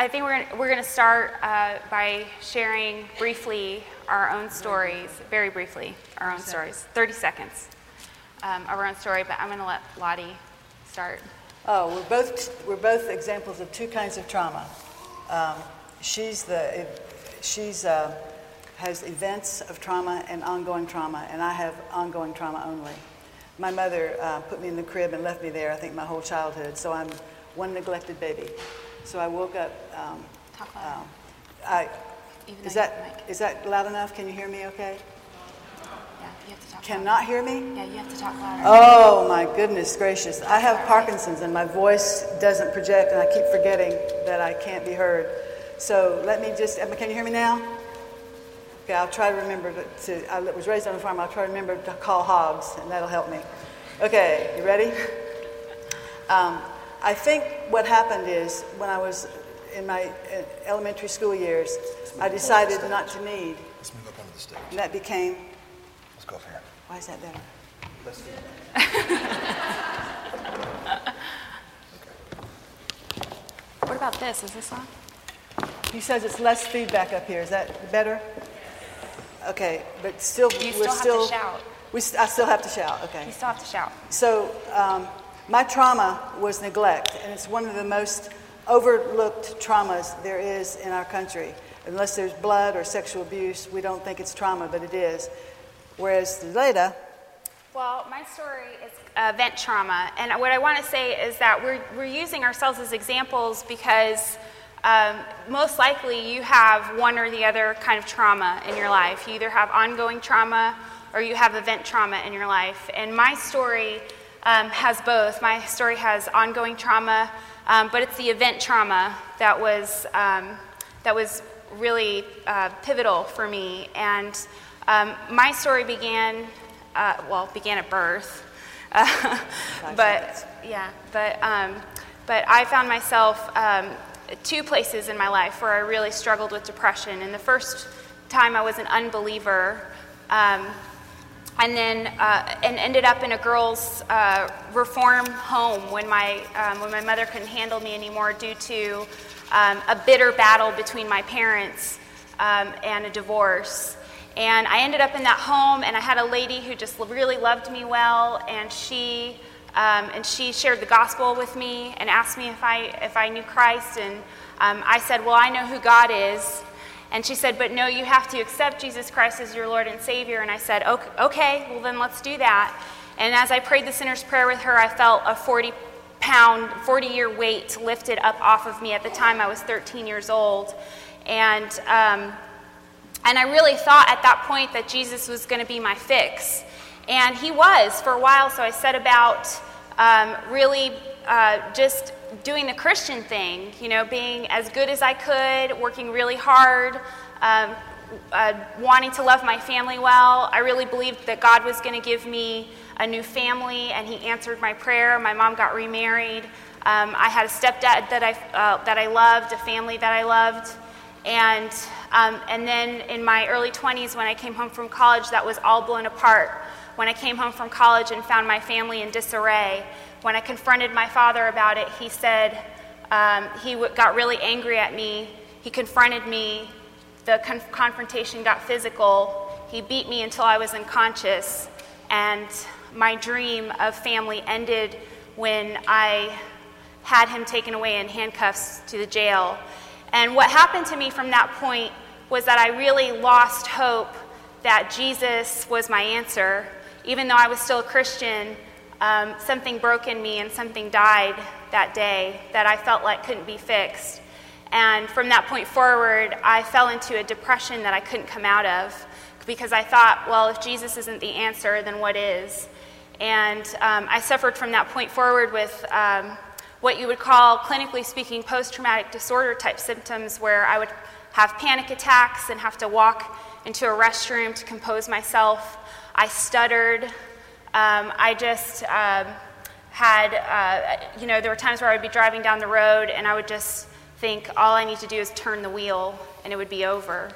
I think we're gonna, we're going to start uh, by sharing briefly our own stories, very briefly, our own stories, 30 seconds um, of our own story. But I'm going to let Lottie start. Oh, we're both we're both examples of two kinds of trauma. Um, she's the she's uh, has events of trauma and ongoing trauma, and I have ongoing trauma only. My mother uh, put me in the crib and left me there. I think my whole childhood, so I'm one neglected baby. So I woke up. Um, Talk louder. um, I, Even is though you have that is that loud enough? Can you hear me? Okay. Yeah, you have to talk. Cannot hear me? Yeah, you have to talk louder. Oh my goodness gracious. I have Parkinson's and my voice doesn't project and I keep forgetting that I can't be heard. So let me just, can you hear me now? Okay, I'll try to remember to, to I was raised on a farm, I'll try to remember to call hogs and that'll help me. Okay, you ready? Um, I think what happened is when I was in my elementary school years, I decided not to need, Let's move up onto the stage. and that became, Let's go up here. why is that better? Less feedback. What about this? Is this on? He says it's less feedback up here. Is that better? Okay, but still, You we're still have to shout. We, st- I still have to shout. Okay. You still have to shout. So um, my trauma was neglect, and it's one of the most overlooked traumas there is in our country. Unless there's blood or sexual abuse, we don't think it's trauma, but it is. Whereas Leda, Well, my story is event trauma, and what I want to say is that we're, we're using ourselves as examples because um, most likely you have one or the other kind of trauma in your life. You either have ongoing trauma or you have event trauma in your life. And my story um, has both. My story has ongoing trauma, um, but it's the event trauma that was, um, that was really uh, pivotal for me. And um, my story began, uh, well, began at birth. Uh, but yeah, but um, but I found myself um, two places in my life where I really struggled with depression. And the first time I was an unbeliever. Um, and then uh, and ended up in a girls' uh, reform home when my um, when my mother couldn't handle me anymore due to um, a bitter battle between my parents um, and a divorce. And I ended up in that home, and I had a lady who just really loved me well, and she um, and she shared the gospel with me and asked me if I if I knew Christ, and um, I said, well, I know who God is. And she said, But no, you have to accept Jesus Christ as your Lord and Savior. And I said, "Ok- Okay, well, then let's do that. And as I prayed the sinner's prayer with her, I felt a 40 pound, 40 year weight lifted up off of me. At the time, I was 13 years old. And, um, and I really thought at that point that Jesus was going to be my fix. And he was for a while, so I set about um, really uh, just doing the Christian thing, you know, being as good as I could, working really hard, um, uh, wanting to love my family well. I really believed that God was going to give me a new family, and He answered my prayer. My mom got remarried. Um, I had a stepdad that I, uh, that I loved, a family that I loved. And, um, and then in my early 20s, when I came home from college, that was all blown apart. When I came home from college and found my family in disarray, when I confronted my father about it, he said, um, he w- got really angry at me. He confronted me. The con- confrontation got physical. He beat me until I was unconscious. And my dream of family ended when I had him taken away in handcuffs to the jail. And what happened to me from that point was that I really lost hope that Jesus was my answer. Even though I was still a Christian, um, something broke in me and something died that day that I felt like couldn't be fixed. And from that point forward, I fell into a depression that I couldn't come out of because I thought, well, if Jesus isn't the answer, then what is? And um, I suffered from that point forward with um, what you would call, clinically speaking, post traumatic disorder type symptoms, where I would have panic attacks and have to walk into a restroom to compose myself. I stuttered. Um, I just um, had, uh, you know, there were times where I would be driving down the road and I would just think, all I need to do is turn the wheel and it would be over.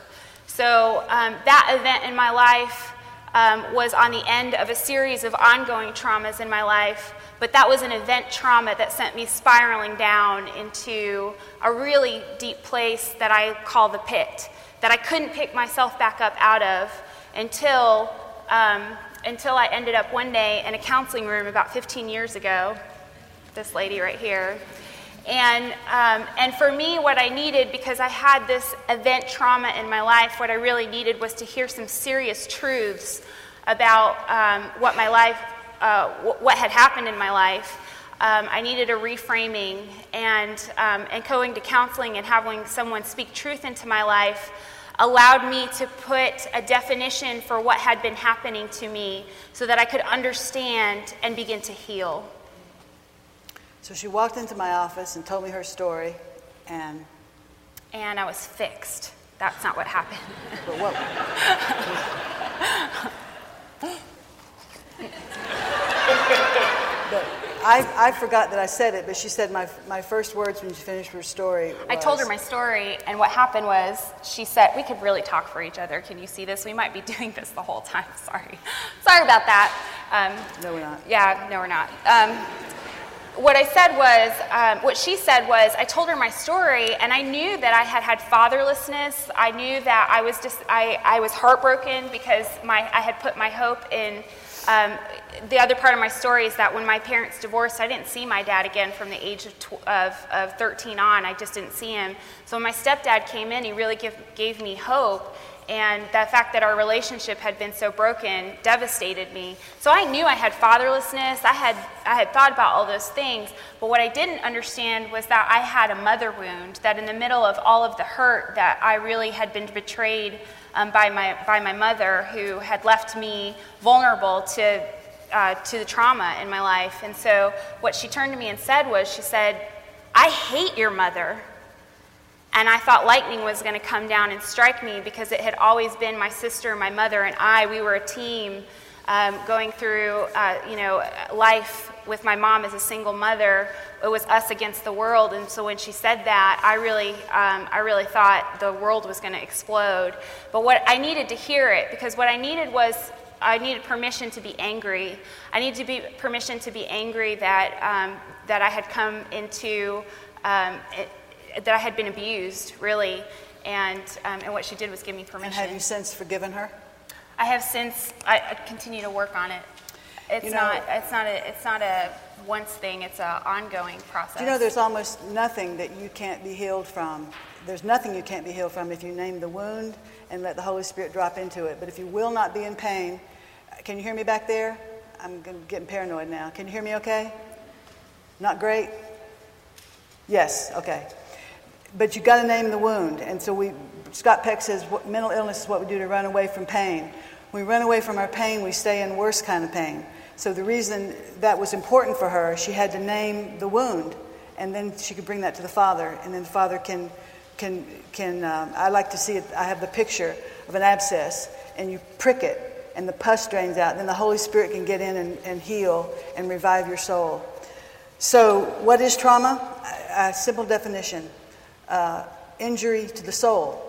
So um, that event in my life um, was on the end of a series of ongoing traumas in my life, but that was an event trauma that sent me spiraling down into a really deep place that I call the pit, that I couldn't pick myself back up out of until, um, until I ended up one day in a counseling room about 15 years ago. This lady right here. And, um, and for me, what I needed, because I had this event trauma in my life, what I really needed was to hear some serious truths about um, what my life, uh, w- what had happened in my life. Um, I needed a reframing, and, um, and going to counseling and having someone speak truth into my life allowed me to put a definition for what had been happening to me so that I could understand and begin to heal. So she walked into my office and told me her story, and And I was fixed. That's not what happened. but what? but I, I forgot that I said it, but she said my, my first words when she finished her story. I told her my story, and what happened was she said, We could really talk for each other. Can you see this? We might be doing this the whole time. Sorry. Sorry about that. Um, No, we're not. yeah, no, we're not. Um, what I said was, um, what she said was, I told her my story, and I knew that I had had fatherlessness. I knew that I was just, I, I was heartbroken because my, I had put my hope in. Um, the other part of my story is that when my parents divorced, I didn't see my dad again from the age of, tw- of, of 13 on. I just didn't see him. So when my stepdad came in, he really give, gave me hope. And the fact that our relationship had been so broken devastated me. So I knew I had fatherlessness. I had, I had thought about all those things. But what I didn't understand was that I had a mother wound, that in the middle of all of the hurt, that I really had been betrayed um, by, my, by my mother, who had left me vulnerable to, uh, to the trauma in my life. And so what she turned to me and said was, she said, I hate your mother. And I thought lightning was going to come down and strike me because it had always been my sister, my mother, and I. We were a team um, going through, uh, you know, life with my mom as a single mother. It was us against the world. And so when she said that, I really, um, I really thought the world was going to explode. But what I needed to hear it because what I needed was I needed permission to be angry. I needed to be permission to be angry that um, that I had come into. Um, it, that I had been abused, really, and um, and what she did was give me permission. And have you since forgiven her? I have since. I, I continue to work on it. It's You know- not. It's not a. It's not a once thing. It's an ongoing process. You know there's almost nothing that you can't be healed from? There's nothing you can't be healed from if you name the wound and let the Holy Spirit drop into it. But if you will not be in pain, can you hear me back there? I'm getting paranoid now. Can you hear me okay? Not great? Yes, okay. But you've got to name the wound. And so we, Scott Peck says mental illness is what we do to run away from pain. When we run away from our pain, we stay in worse kind of pain. So the reason that was important for her, she had to name the wound, and then she could bring that to the father, and then the father can, can, can. Um, I like to see it. I have the picture of an abscess, and you prick it, and the pus drains out. Then the Holy Spirit can get in and, and heal and revive your soul. So, what is trauma? A simple definition uh, injury to the soul.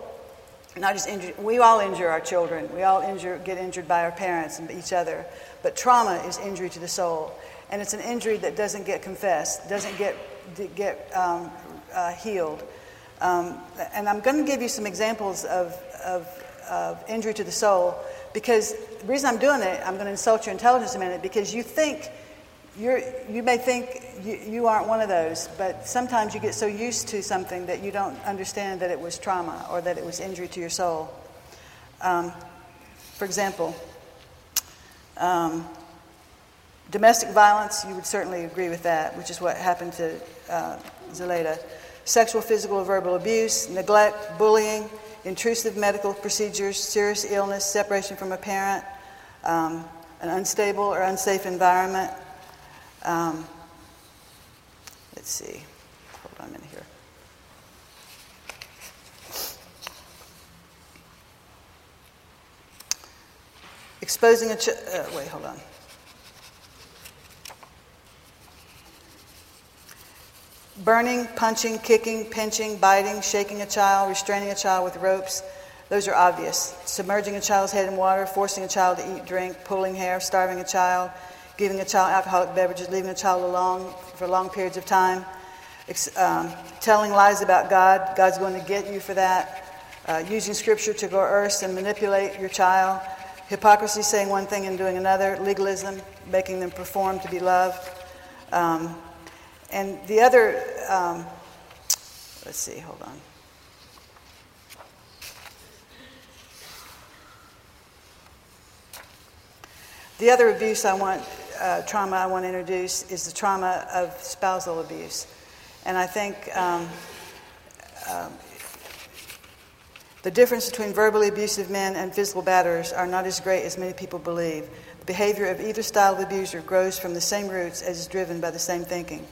Not just injury, we all injure our children. We all injure, get injured by our parents and each other. But trauma is injury to the soul. And it's an injury that doesn't get confessed, doesn't get, get um, uh, healed. Um, and I'm going to give you some examples of, of, of injury to the soul because the reason I'm doing it, I'm going to insult your intelligence a minute because you think you're, you may think you, you aren't one of those, but sometimes you get so used to something that you don't understand that it was trauma or that it was injury to your soul. Um, for example, um, domestic violence, you would certainly agree with that, which is what happened to uh. Sexual, physical, verbal abuse, neglect, bullying, intrusive medical procedures, serious illness, separation from a parent, um, an unstable or unsafe environment. Um, let's see. Hold on minute here. Exposing a ch- uh, wait, hold on. Burning, punching, kicking, pinching, biting, shaking a child, restraining a child with ropes, Those are obvious. Submerging a child's head in water, forcing a child to eat, drink, pulling hair, starving a child, giving a child alcoholic beverages, leaving a child alone for long periods of time, um, telling lies about God, God's going to get you for that, uh, using scripture to coerce and manipulate your child, hypocrisy, saying one thing and doing another, legalism, making them perform to be loved. Um, and the other, um, let's see, hold on. The other abuse I want, uh, trauma I want to introduce is the trauma of spousal abuse. And I think um, um, the difference between verbally abusive men and physical batterers are not as great as many people believe. The behavior of either style of abuser grows from the same roots as is driven by the same thinking.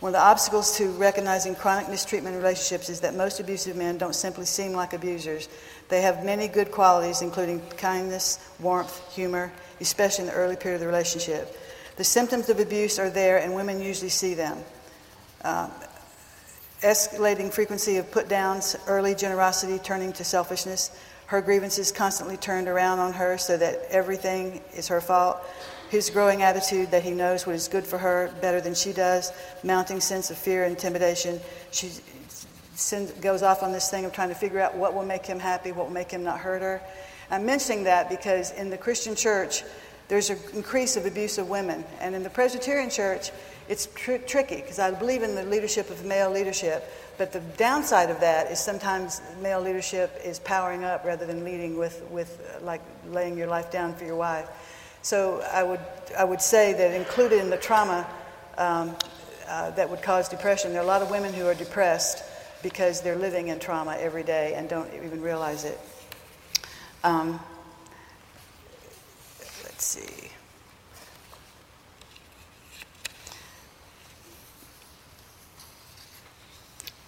One of the obstacles to recognizing chronic mistreatment in relationships is that most abusive men don't simply seem like abusers. They have many good qualities, including kindness, warmth, humor, especially in the early period of the relationship. The symptoms of abuse are there, and women usually see them. Um, escalating frequency of put downs, early generosity turning to selfishness, her grievances constantly turned around on her so that everything is her fault, his growing attitude that he knows what is good for her better than she does, mounting sense of fear and intimidation. She goes off on this thing of trying to figure out what will make him happy, what will make him not hurt her. I'm mentioning that because in the Christian church, there's an increase of abuse of women. And in the Presbyterian church, it's tr- tricky because I believe in the leadership of male leadership. But the downside of that is sometimes male leadership is powering up rather than leading with, with uh, like laying your life down for your wife. So I would, I would say that included in the trauma um, uh, that would cause depression, there are a lot of women who are depressed because they're living in trauma every day and don't even realize it. Um, let's see.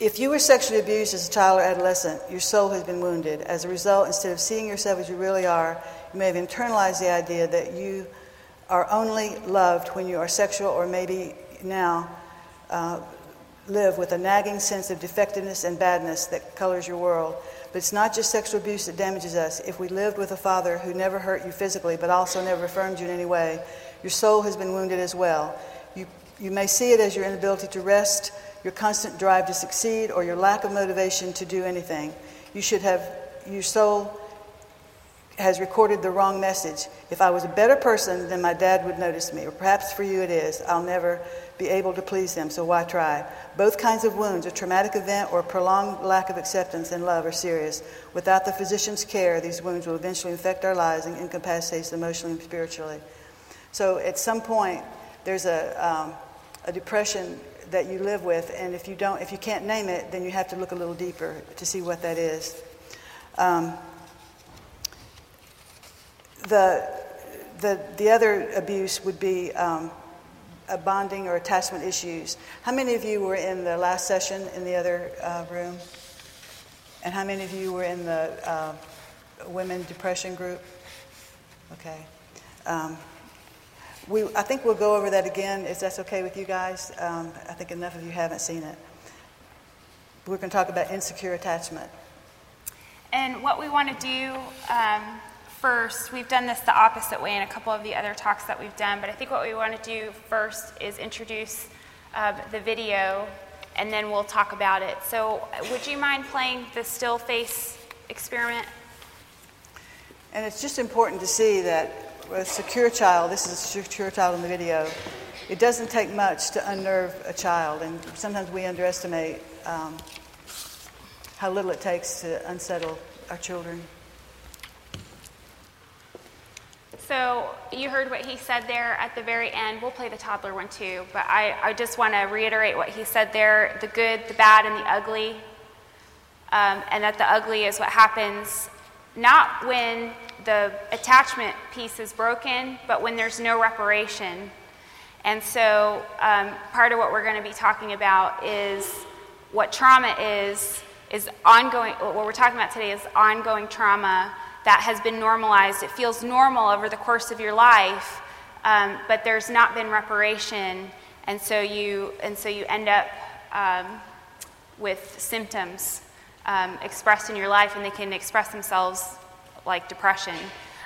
If you were sexually abused as a child or adolescent, your soul has been wounded. As a result, instead of seeing yourself as you really are, you may have internalized the idea that you are only loved when you are sexual or maybe now uh, live with a nagging sense of defectiveness and badness that colors your world. But it's not just sexual abuse that damages us. If we lived with a father who never hurt you physically but also never affirmed you in any way, your soul has been wounded as well. You, you may see it as your inability to rest, your constant drive to succeed, or your lack of motivation to do anything. You should have, your soul has recorded the wrong message. If I was a better person, then my dad would notice me. Or perhaps for you it is. I'll never be able to please them, so why try? Both kinds of wounds, a traumatic event or a prolonged lack of acceptance and love, are serious. Without the physician's care, these wounds will eventually infect our lives and incapacitate us emotionally and spiritually. So at some point, there's a, um, a depression that you live with, and if you don't, if you can't name it, then you have to look a little deeper to see what that is. Um, the, the, the other abuse would be um, bonding or attachment issues. How many of you were in the last session in the other uh, room? And how many of you were in the uh, women depression group? Okay. Um, we, I think we'll go over that again, if that's okay with you guys. Um, I think enough of you haven't seen it. We're going to talk about insecure attachment. And what we want to do um, first, we've done this the opposite way in a couple of the other talks that we've done, but I think what we want to do first is introduce uh, the video and then we'll talk about it. So, would you mind playing the still face experiment? And it's just important to see that a secure child, this is a secure child in the video, it doesn't take much to unnerve a child, and sometimes we underestimate um, how little it takes to unsettle our children. So you heard what he said there at the very end. We'll play the toddler one too, but I, I just want to reiterate what he said there the good, the bad, and the ugly. Um, and that the ugly is what happens not when the attachment piece is broken, but when there's no reparation. And so um, part of what we're going to be talking about is what trauma is, is ongoing, what we're talking about today is ongoing trauma that has been normalized. It feels normal over the course of your life, um, but there's not been reparation, and so you and so you end up um, with symptoms um, expressed in your life, and they can express themselves like depression.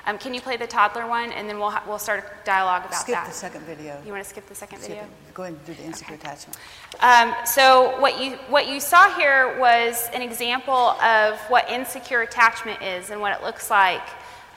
Um, can you play the toddler one, and then we'll, ha- we'll start a dialogue about Skip that. the second video. You want to skip the second Skip video? it. Go ahead and do the insecure attachment. Um, so what you what you saw here was an example of what insecure attachment is and what it looks like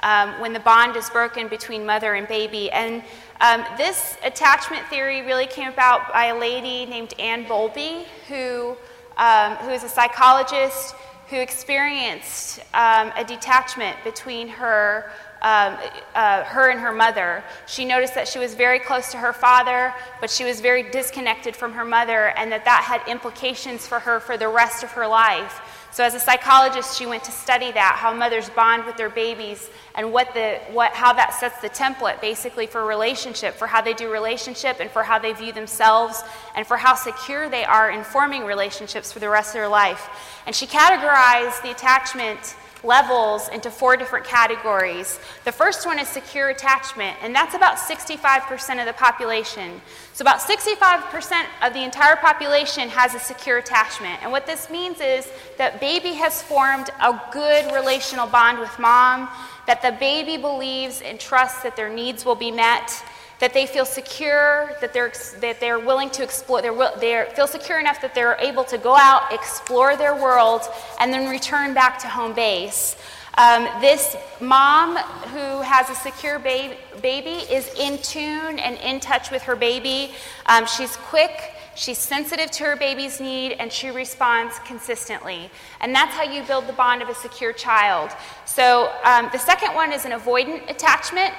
um, when the bond is broken between mother and baby. And um, this attachment theory really came about by a lady named Anne Bowlby, who um, who is a psychologist who experienced um, a detachment between her um, uh, her and her mother. She noticed that she was very close to her father, but she was very disconnected from her mother, and that that had implications for her for the rest of her life. So, as a psychologist, she went to study that how mothers bond with their babies and what the, what, how that sets the template basically for relationship, for how they do relationship, and for how they view themselves, and for how secure they are in forming relationships for the rest of their life. And she categorized the attachment levels into four different categories. The first one is secure attachment, and that's about 65% of the population. So, about 65% of the entire population has a secure attachment. And what this means is that baby has formed a good relational bond with mom, that the baby believes and trusts that their needs will be met that they feel secure, that they're, that they're willing to explore, they feel secure enough that they're able to go out, explore their world, and then return back to home base. Um, this mom who has a secure ba- baby is in tune and in touch with her baby. Um, she's quick, she's sensitive to her baby's need, and she responds consistently. And that's how you build the bond of a secure child. So um, the second one is an avoidant attachment.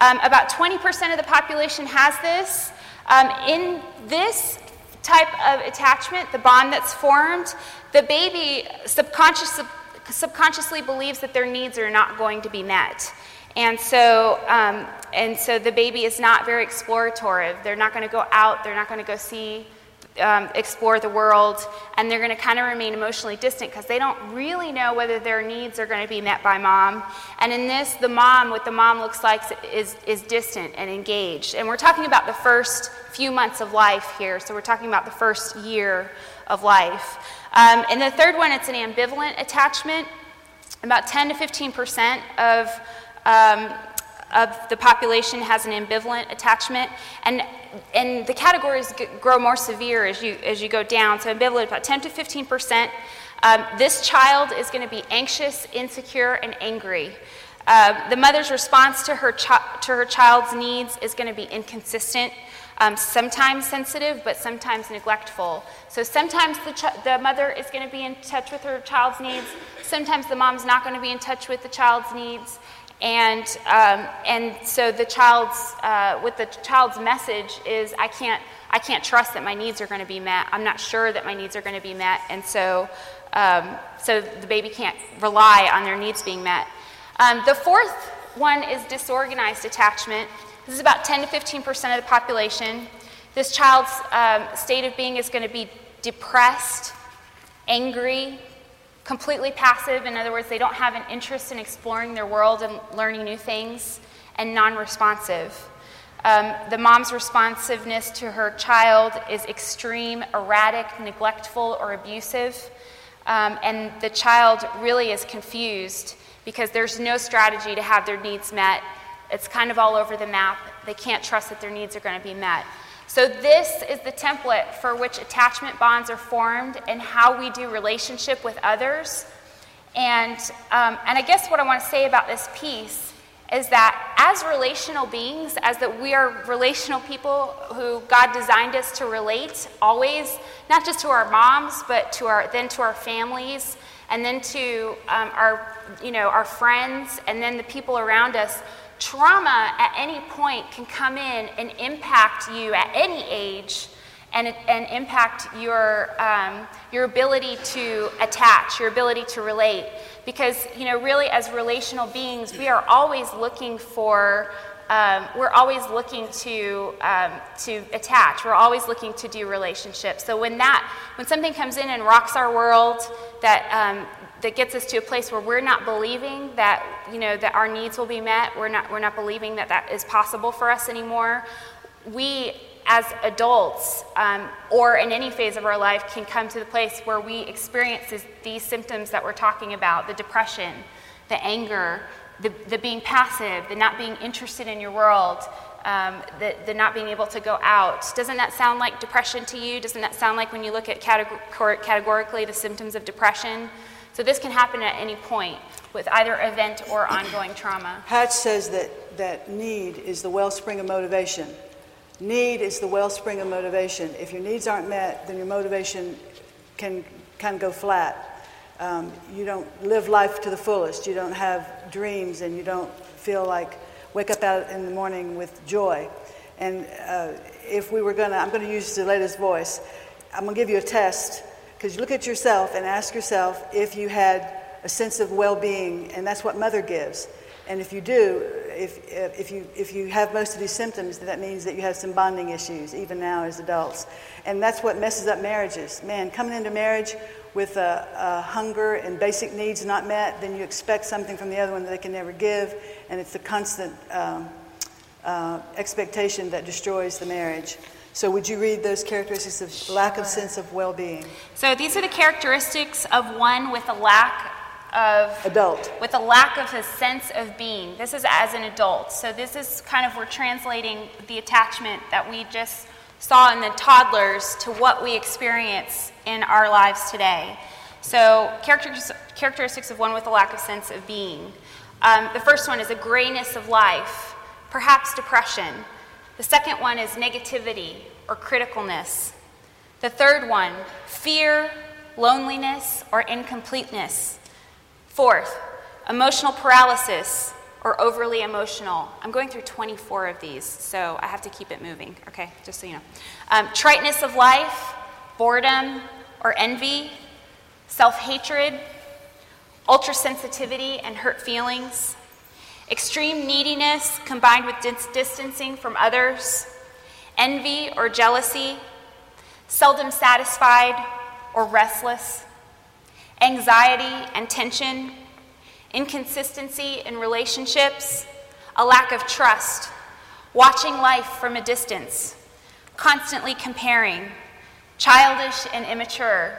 Um, about 20% of the population has this. Um, in this type of attachment, the bond that's formed, the baby subconscious, subconsciously believes that their needs are not going to be met. And so, um, and so the baby is not very explorative. They're not going to go out, they're not going to go see um, explore the world, and they're going to kind of remain emotionally distant because they don't really know whether their needs are going to be met by mom. And in this, the mom, what the mom looks like, is, is distant and engaged. And we're talking about the first few months of life here, so we're talking about the first year of life. Um, and the third one, it's an ambivalent attachment. About 10 to 15 percent of um, of the population has an ambivalent attachment, and, and the categories grow more severe as you, as you go down. So, ambivalent, about 10 to 15 percent. Um, this child is going to be anxious, insecure, and angry. Uh, the mother's response to her, chi- to her child's needs is going to be inconsistent, um, sometimes sensitive, but sometimes neglectful. So sometimes the, ch- the mother is going to be in touch with her child's needs, sometimes the mom's not going to be in touch with the child's needs. And, um, and so the child's, uh, what the child's message is, I can't, I can't trust that my needs are going to be met. I'm not sure that my needs are going to be met. And so, um, so the baby can't rely on their needs being met. Um, the fourth one is disorganized attachment. This is about 10 to 15 percent of the population. This child's um, state of being is going to be depressed, angry, completely passive. In other words, they don't have an interest in exploring their world and learning new things, and non responsive. Um, the mom's responsiveness to her child is extreme, erratic, neglectful, or abusive. Um, and the child really is confused because there's no strategy to have their needs met. It's kind of all over the map. They can't trust that their needs are going to be met. So, this is the template for which attachment bonds are formed and how we do relationship with others. And, um, and I guess what I want to say about this piece is that as relational beings, as that we are relational people who God designed us to relate always, not just to our moms, but to our, then to our families, and then to um, our, you know, our friends, and then the people around us trauma at any point can come in and impact you at any age and, and impact your, um, your ability to attach, your ability to relate. Because, you know, really as relational beings, we are always looking for, um, we're always looking to, um, to attach. We're always looking to do relationships. So when that, when something comes in and rocks our world, that, um, that gets us to a place where we're not believing that you know that our needs will be met we're not we're not believing that that is possible for us anymore we as adults um, or in any phase of our life can come to the place where we experience this, these symptoms that we're talking about the depression, the anger, the, the being passive, the not being interested in your world, um, the, the not being able to go out. Doesn't that sound like depression to you? Doesn't that sound like when you look at categor- categorically the symptoms of depression? So this can happen at any point with either event or ongoing trauma. Hatch says that, that need is the wellspring of motivation. Need is the wellspring of motivation. If your needs aren't met, then your motivation can kind of go flat. Um, you don't live life to the fullest. You don't have dreams and you don't feel like wake up out in the morning with joy. And uh, if we were to, I'm to use Leda's voice, I'm to give you a test because you look at yourself and ask yourself if you had a sense of well being, and that's what mother gives. And if you do, if, if, you, if you have most of these symptoms, that means that you have some bonding issues, even now as adults. And that's what messes up marriages. Man, coming into marriage with a, a, hunger and basic needs not met, then you expect something from the other one that they can never give, and it's a constant um, uh, expectation that destroys the marriage. So, would you read those characteristics of lack of sense of well being? So, these are the characteristics of one with a lack of adult with a lack of a sense of being this is as an adult so this is kind of we're translating the attachment that we just saw in the toddlers to what we experience in our lives today. So, characteristics of one with a lack of sense of being. Um, the first one is a grayness of life, perhaps depression. The second one is negativity or criticalness. The third one, fear, loneliness, or incompleteness. Fourth, emotional paralysis or overly emotional. I'm going through 24 of these, so I have to keep it moving, okay? Just so you know. Um, triteness of life, boredom or envy, self hatred, ultra sensitivity and hurt feelings, extreme neediness combined with dis- distancing from others, envy or jealousy, seldom satisfied or restless, anxiety and tension inconsistency in relationships, a lack of trust, watching life from a distance, constantly comparing, childish and immature,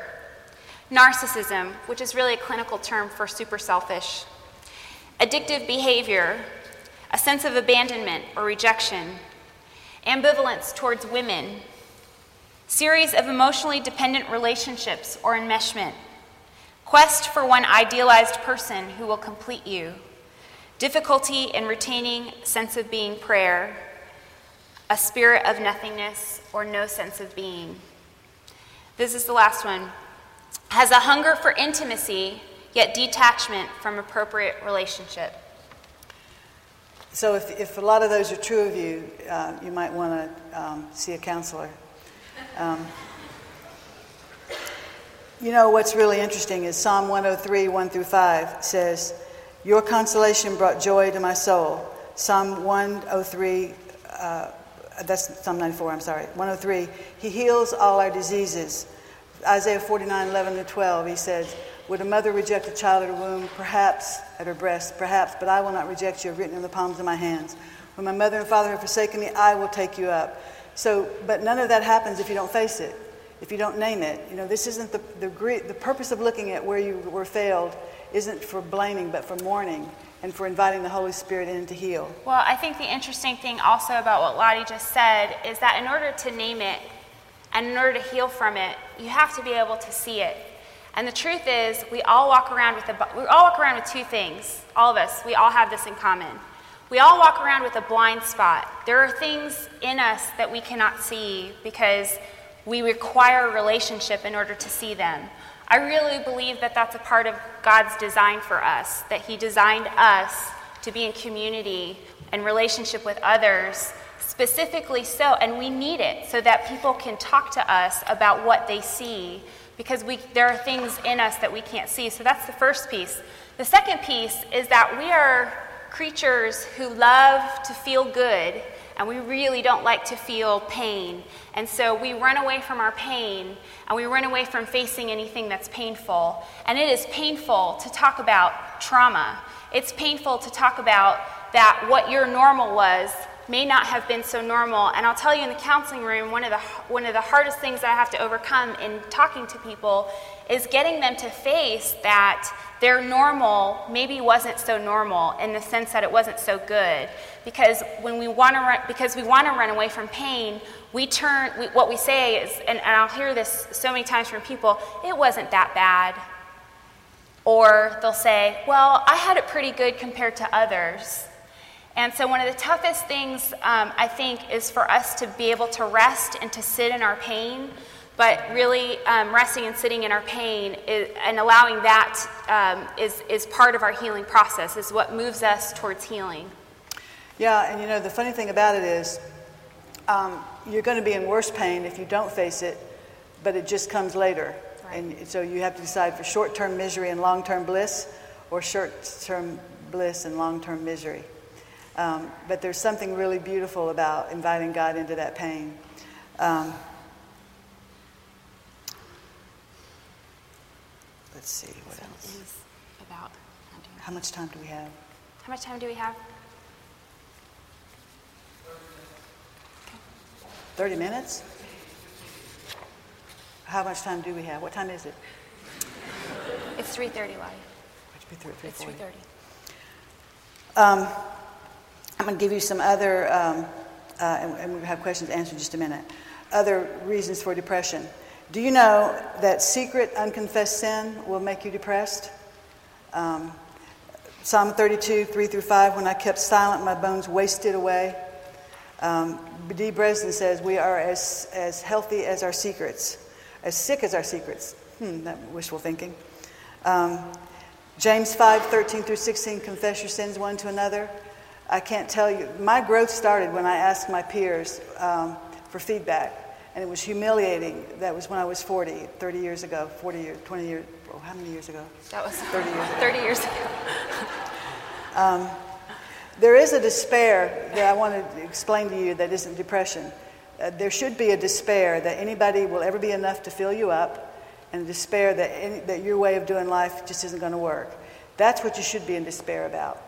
narcissism, which is really a clinical term for super selfish, addictive behavior, a sense of abandonment or rejection, ambivalence towards women, series of emotionally dependent relationships or enmeshment quest for one idealized person who will complete you, difficulty in retaining sense of being prayer, a spirit of nothingness or no sense of being. This is the last one. Has a hunger for intimacy, yet detachment from appropriate relationship. So, if, if a lot of those are true of you, uh, you might want to um, see a counselor. Um, you know, what's really interesting is Psalm 103, 1 through 5 says, Your consolation brought joy to my soul. Psalm 103, uh, that's Psalm 94, I'm sorry. 103, He heals all our diseases. Isaiah 49, 11 to 12, he says, Would a mother reject a child at her womb? Perhaps at her breast, perhaps, but I will not reject you, written in the palms of my hands. When my mother and father have forsaken me, I will take you up. So, but none of that happens if you don't face it if you don't name it. You know, this isn't the, the, the purpose of looking at where you were failed isn't for blaming, but for mourning and for inviting the Holy Spirit in to heal. Well, I think the interesting thing also about what Lottie just said is that in order to name it and in order to heal from it, you have to be able to see it. And the truth is, we all walk around with a, we all walk around with two things. All of us, we all have this in common. We all walk around with a blind spot. There are things in us that we cannot see because we require a relationship in order to see them. I really believe that that's a part of God's design for us, that He designed us to be in community and relationship with others, specifically so, and we need it so that people can talk to us about what they see, because we, there are things in us that we can't see. So that's the first piece. The second piece is that we are creatures who love to feel good and we really don't like to feel pain. And so we run away from our pain and we run away from facing anything that's painful. And it is painful to talk about trauma. It's painful to talk about that what your normal was may not have been so normal. And I'll tell you in the counseling room, one of the, one of the hardest things I have to overcome in talking to people is getting them to face that their normal maybe wasn't so normal in the sense that it wasn't so good. Because when we want to run, because we want to run away from pain, we turn, we, what we say is, and, and I'll hear this so many times from people, it wasn't that bad. Or they'll say, well, I had it pretty good compared to others. And so, one of the toughest things um, I think is for us to be able to rest and to sit in our pain, but really um, resting and sitting in our pain is, and allowing that um, is is, part of our healing process, is what moves us towards healing. Yeah, and you know, the funny thing about it is um, you're going to be in worse pain if you don't face it, but it just comes later. Right. And so you have to decide for short term misery and long term bliss, or short term bliss and long term misery. Um, but there's something really beautiful about inviting God into that pain. Um, let's see what so else. About how much time do we have? How much time do we have? 30 minutes? How much time do we have? What time is it? It's 3.30, Lottie. It's 3.30. Um, I'm going to give you some other, um, uh, and, and we have questions answered in just a minute, other reasons for depression. Do you know that secret, unconfessed sin will make you depressed? Um, Psalm 32, 3 through 5, when I kept silent, my bones wasted away. Um, Dee Brestin says, We are as, as healthy as our secrets, as sick as our secrets. Hmm, that wishful thinking. Um, James 5, 13 through 16, confess your sins one to another. I can't tell you. My growth started when I asked my peers um, for feedback, and it was humiliating. That was when I was 40, 30 years ago, 40 years, 20 years. Oh, how many years ago? That was 30 years ago. 30 years ago. um, there is a despair that I want to explain to you that isn't depression. Uh, there should be a despair that anybody will ever be enough to fill you up, and a despair that, any, that your way of doing life just isn't going to work. That's what you should be in despair about.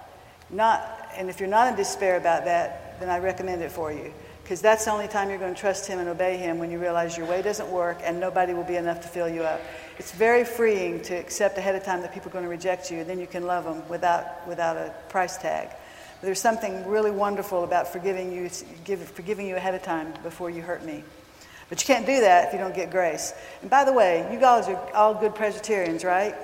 Not and if you're not in despair about that, then I recommend it for you. Because that's the only time you're going to trust Him and obey Him when you realize your way doesn't work and nobody will be enough to fill you up. It's very freeing to accept ahead of time that people are going to reject you, and then you can love them without, without a price tag. But there's something really wonderful about forgiving you, give, forgiving you ahead of time before you hurt me. But you can't do that if you don't get grace. And by the way, you guys are all good Presbyterians, right?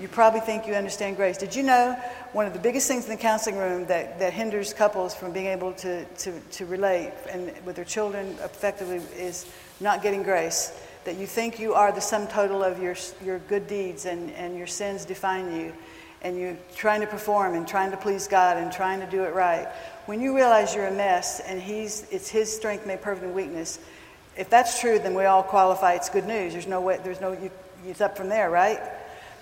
You probably think you understand grace. Did you know one of the biggest things in the counseling room that, that hinders couples from being able to, to, to relate and with their children effectively is not getting grace. That you think you are the sum total of your, your good deeds and, and your sins define you, and you're trying to perform and trying to please God and trying to do it right. When you realize you're a mess and he's, it's His strength made perfect in weakness, if that's true, then we all qualify. It's good news. There's no way, there's no, you, it's up from there, right?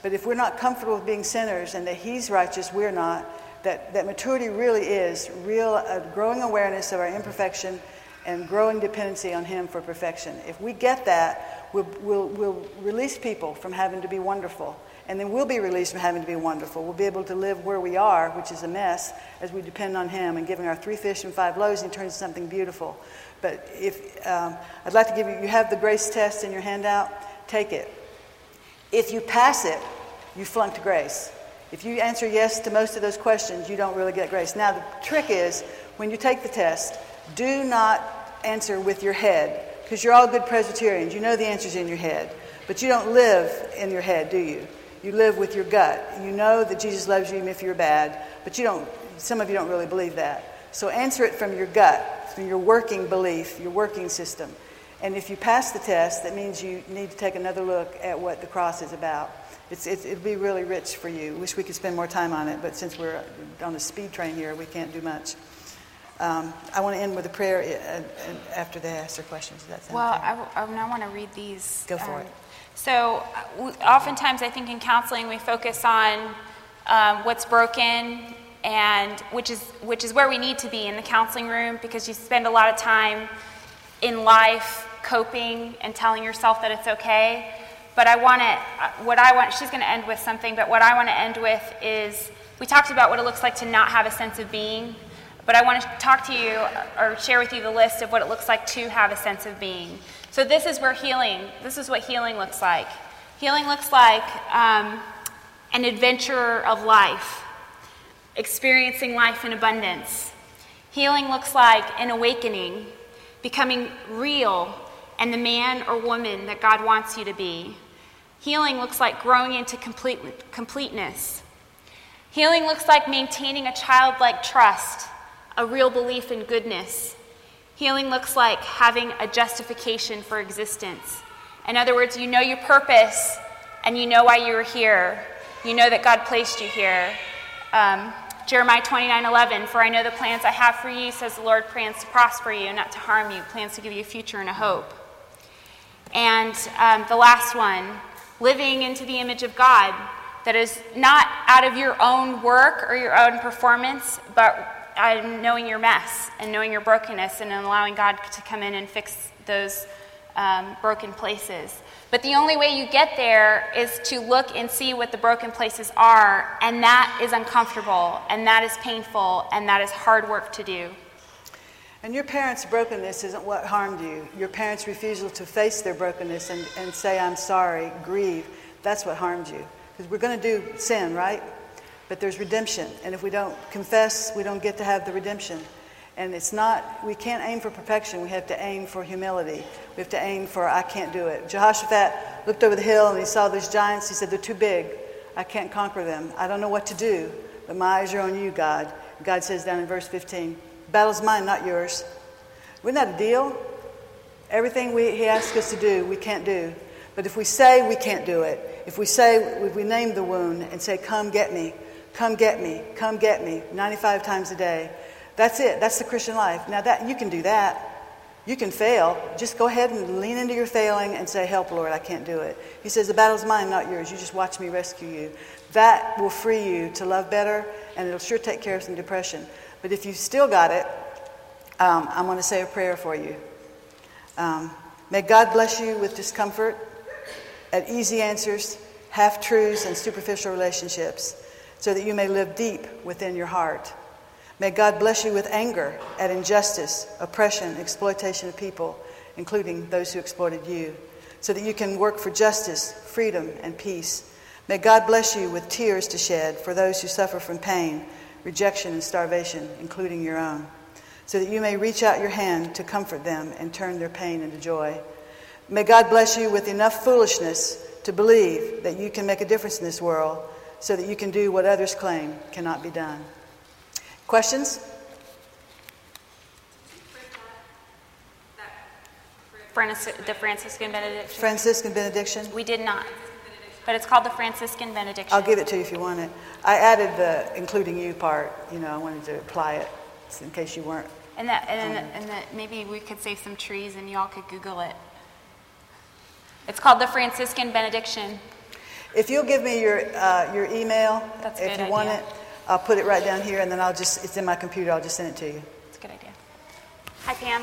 But if we're not comfortable with being sinners and that He's righteous, we're not, that, that maturity really is real uh, growing awareness of our imperfection and growing dependency on Him for perfection. If we get that, we'll, we'll, we'll release people from having to be wonderful. And then we'll be released from having to be wonderful. We'll be able to live where we are, which is a mess, as we depend on Him and giving our three fish and five loaves and turns into something beautiful. But if um, I'd like to give you, you have the grace test in your handout, take it. If you pass it, you flunked grace. If you answer yes to most of those questions, you don't really get grace. Now, the trick is when you take the test, do not answer with your head, because you're all good Presbyterians. You know the answers in your head, but you don't live in your head, do you? You live with your gut. You know that Jesus loves you even if you're bad, but you don't, some of you don't really believe that. So answer it from your gut, from your working belief, your working system. And if you pass the test, that means you need to take another look at what the cross is about. It's, it's, it'll be really rich for you. Wish we could spend more time on it, but since we're on a speed train here, we can't do much. Um, I want to end with a prayer uh, uh, after they ask their questions. Does that sound well, I, I, I want to read these. Go for um, it. So, uh, oftentimes, I think in counseling, we focus on um, what's broken, and which is which is where we need to be in the counseling room because you spend a lot of time in life coping and telling yourself that it's okay. But I want to, what I want, she's going to end with something, but what I want to end with is we talked about what it looks like to not have a sense of being. But I want to talk to you or share with you the list of what it looks like to have a sense of being. So this is where healing, this is what healing looks like. Healing looks like um, an adventure of life, experiencing life in abundance. Healing looks like an awakening, becoming real and the man or woman that God wants you to be. Healing looks like growing into complete, completeness. Healing looks like maintaining a childlike trust, a real belief in goodness. Healing looks like having a justification for existence. In other words, you know your purpose and you know why you are here. You know that God placed you here. Um, Jeremiah 29 11, for I know the plans I have for you, says the Lord, plans to prosper you, not to harm you, plans to give you a future and a hope. And um, the last one, living into the image of God, that is not out of your own work or your own performance, but uh, knowing your mess and knowing your brokenness and allowing God to come in and fix those um, broken places. But the only way you get there is to look and see what the broken places are, and that is uncomfortable, and that is painful, and that is hard work to do. And your parents' brokenness isn't what harmed you. Your parents' refusal to face their brokenness and, and say, I'm sorry, grieve, that's what harmed you. Because we're going to do sin, right? But there's redemption. And if we don't confess, we don't get to have the redemption. And it's not, we can't aim for perfection. We have to aim for humility. We have to aim for, I can't do it. Jehoshaphat looked over the hill and he saw those giants. He said, They're too big. I can't conquer them. I don't know what to do, but my eyes are on you, God. God says down in verse 15, Battle's mine, not yours. Isn't that a deal? Everything we, he asks us to do, we can't do. But if we say we can't do it, if we say, if we name the wound and say, Come get me, come get me, come get me, 95 times a day, that's it. That's the Christian life. Now that you can do that. You can fail. Just go ahead and lean into your failing and say, Help, Lord, I can't do it. He says, The battle's mine, not yours. You just watch me rescue you. That will free you to love better, and it'll sure take care of some depression. But if you've still got it, um, I'm going to say a prayer for you. Um, may God bless you with discomfort, at easy answers, half truths, and superficial relationships, so that you may live deep within your heart. May God bless you with anger at injustice, oppression, exploitation of people, including those who exploited you, so that you can work for justice, freedom, and peace. May God bless you with tears to shed for those who suffer from pain, rejection, and starvation, including your own, so that you may reach out your hand to comfort them and turn their pain into joy. May God bless you with enough foolishness to believe that you can make a difference in this world so that you can do what others claim cannot be done. Questions? the Franciscan benediction. Franciscan benediction? We did not. But it's called the Franciscan benediction. I'll give it to you if you want it. I added the including you part. You know, I wanted to apply it in case you weren't. And that, and, um, and that maybe we could save some trees and y'all could Google it. It's called the Franciscan benediction. If you'll give me your uh, your email, That's if you idea. want it, I'll put it right down here, and then I'll just, it's in my computer, I'll just send it to you. It's a good idea. Hi, Pam.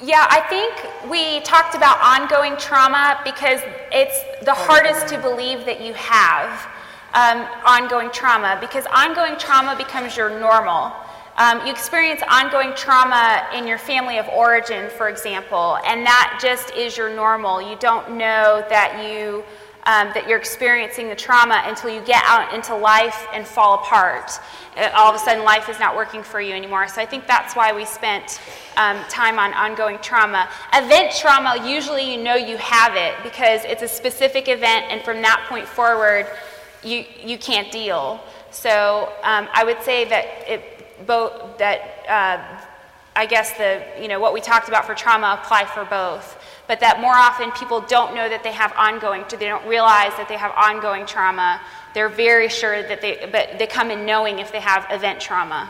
Yeah, I think we talked about ongoing trauma because it's the hardest to believe that you have um, ongoing trauma because ongoing trauma becomes your normal. Um, you experience ongoing trauma in your family of origin, for example, and that just is your normal. You don't know that you um, that you're experiencing the trauma until you get out into life and fall apart. Uh, all of a sudden, life is not working for you anymore. So I think that's why we spent um, time on ongoing trauma. Event trauma, usually you know you have it because it's a specific event, and from that point forward, you you can't deal. So um, I would say that it both that uh, I guess the you know what we talked about for trauma apply for both, but that more often people don't know that they have ongoing, they don't realize that they have ongoing trauma. They're very sure that they, but they come in knowing if they have event trauma.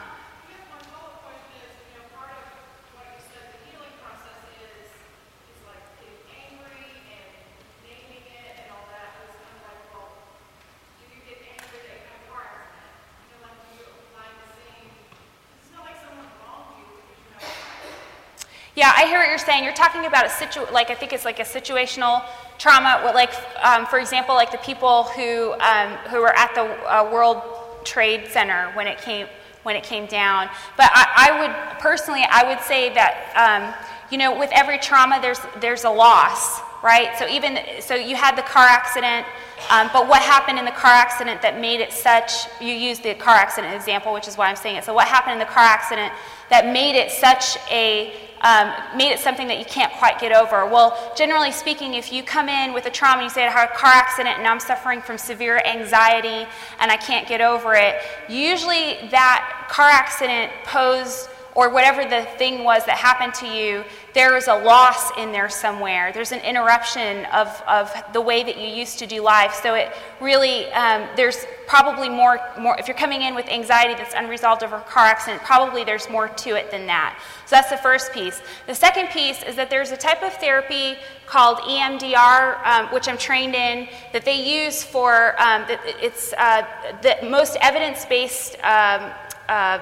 Yeah, I hear what you're saying. You're talking about a situ, like I think it's like a situational trauma. What, like, um, for example, like the people who um, who were at the uh, World Trade Center when it came when it came down. But I, I would personally, I would say that um, you know, with every trauma, there's there's a loss, right? So even so, you had the car accident, um, but what happened in the car accident that made it such? You used the car accident example, which is why I'm saying it. So what happened in the car accident that made it such a um, made it something that you can't quite get over? Well, generally speaking, if you come in with a trauma and you say I had a car accident and I'm suffering from severe anxiety and I can't get over it, usually that car accident posed or whatever the thing was that happened to you, there is a loss in there somewhere. There's an interruption of, of the way that you used to do life. So it really, um, there's probably more, more, if you're coming in with anxiety that's unresolved over a car accident, probably there's more to it than that. So that's the first piece. The second piece is that there's a type of therapy called EMDR, um, which I'm trained in, that they use for, um, it's uh, the most evidence-based um, uh,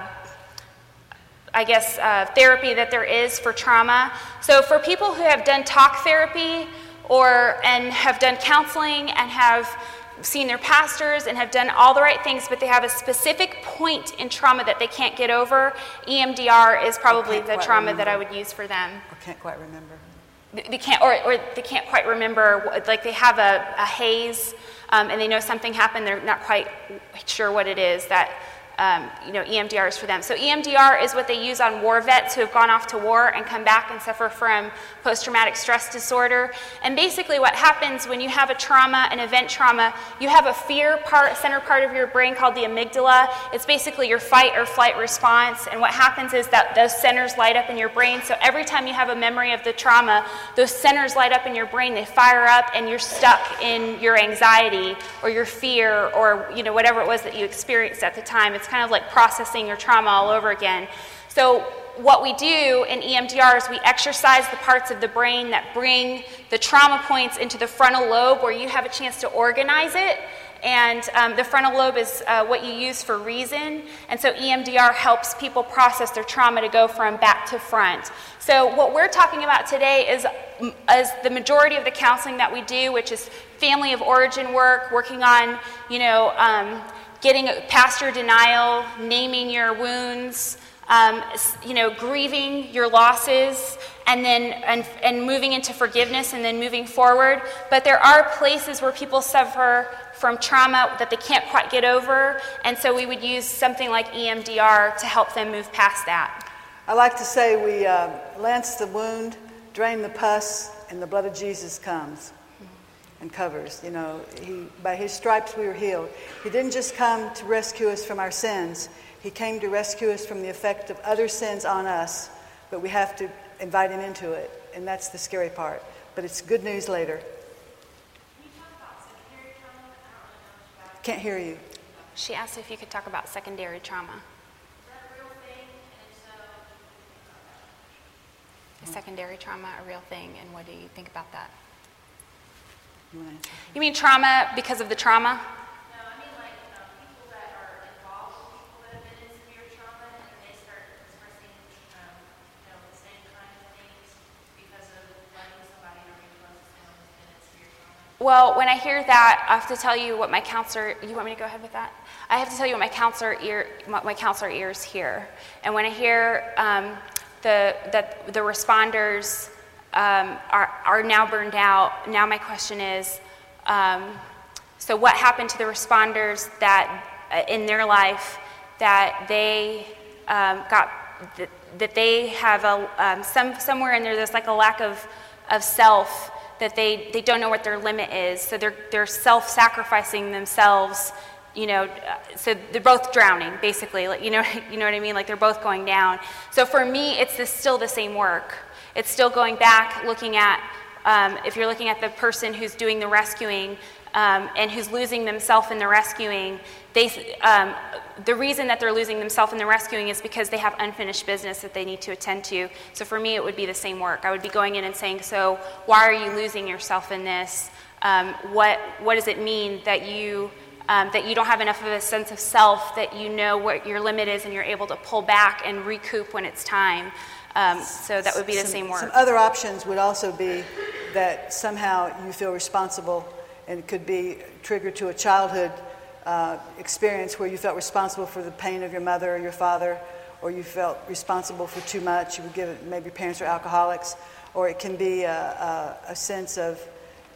I guess, uh, therapy that there is for trauma. So for people who have done talk therapy or and have done counseling and have seen their pastors and have done all the right things, but they have a specific point in trauma that they can't get over, EMDR is probably the trauma remember. that I would use for them. I can't quite remember. They can't, or, or they can't quite remember, like they have a, a haze um, and they know something happened, they're not quite sure what it is that um, you know, EMDR is for them. So EMDR is what they use on war vets who have gone off to war and come back and suffer from post-traumatic stress disorder. And basically what happens when you have a trauma, an event trauma, you have a fear part, center part of your brain called the amygdala. It's basically your fight or flight response. And what happens is that those centers light up in your brain. So every time you have a memory of the trauma, those centers light up in your brain, they fire up and you're stuck in your anxiety or your fear or, you know, whatever it was that you experienced at the time. It's it's kind of like processing your trauma all over again. So, what we do in EMDR is we exercise the parts of the brain that bring the trauma points into the frontal lobe where you have a chance to organize it. And um, the frontal lobe is uh, what you use for reason. And so EMDR helps people process their trauma to go from back to front. So, what we're talking about today is, is the majority of the counseling that we do, which is family of origin work, working on, you know, um, getting past your denial, naming your wounds, um, you know, grieving your losses, and then and, and moving into forgiveness and then moving forward. But there are places where people suffer from trauma that they can't quite get over, and so we would use something like EMDR to help them move past that. I like to say we uh, lance the wound, drain the pus, and the blood of Jesus comes and covers. You know, he, by his stripes we were healed. He didn't just come to rescue us from our sins, he came to rescue us from the effect of other sins on us, but we have to invite him into it, and that's the scary part. But it's good news later. Can't hear you. She asked if you could talk about secondary trauma. Is secondary trauma a real thing, and what do you think about that? You, you mean trauma because of the trauma? Well, when I hear that, I have to tell you what my counselor. You want me to go ahead with that? I have to tell you what my counselor ear, my counselor ears hear, and when I hear um, the that the responders um, are, are now burned out. Now, my question is um, so, what happened to the responders that uh, in their life that they um, got, that, that, they have a, um, some, somewhere in there, there's like a lack of, of self, that they, they don't know what their limit is. So, they're, they're self sacrificing themselves you know, uh, so they're both drowning, basically. Like, you know, you know what I mean? Like they're both going down. So for me, it's this, still the same work. It's still going back, looking at, um, if you're looking at the person who's doing the rescuing um, and who's losing themselves in the rescuing, they, um, the reason that they're losing themselves in the rescuing is because they have unfinished business that they need to attend to. So for me, it would be the same work. I would be going in and saying, so why are you losing yourself in this? Um, what, what does it mean that you um, that you don't have enough of a sense of self, that you know what your limit is and you're able to pull back and recoup when it's time. Um, so that would be the Some- same word. Some other options would also be that somehow you feel responsible, and it could be triggered to a childhood uh, experience where you felt responsible for the pain of your mother or your father, or you felt responsible for too much. You would give it, maybe your parents are alcoholics, or it can be a, a, a sense of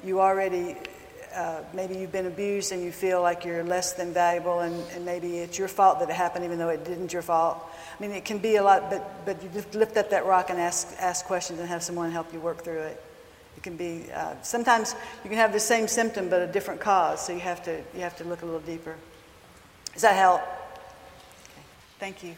you already, uh, maybe you've been abused and you feel like you're less than valuable, and, and maybe it's your fault that it happened, even though it didn't your fault. I mean, it can be a lot, but, but you just lift up that rock and ask, ask questions and have someone help you work through it. It can be, uh, sometimes you can have the same symptom but a different cause, so you have to, you have to look a little deeper. Does that help? Okay. Thank you.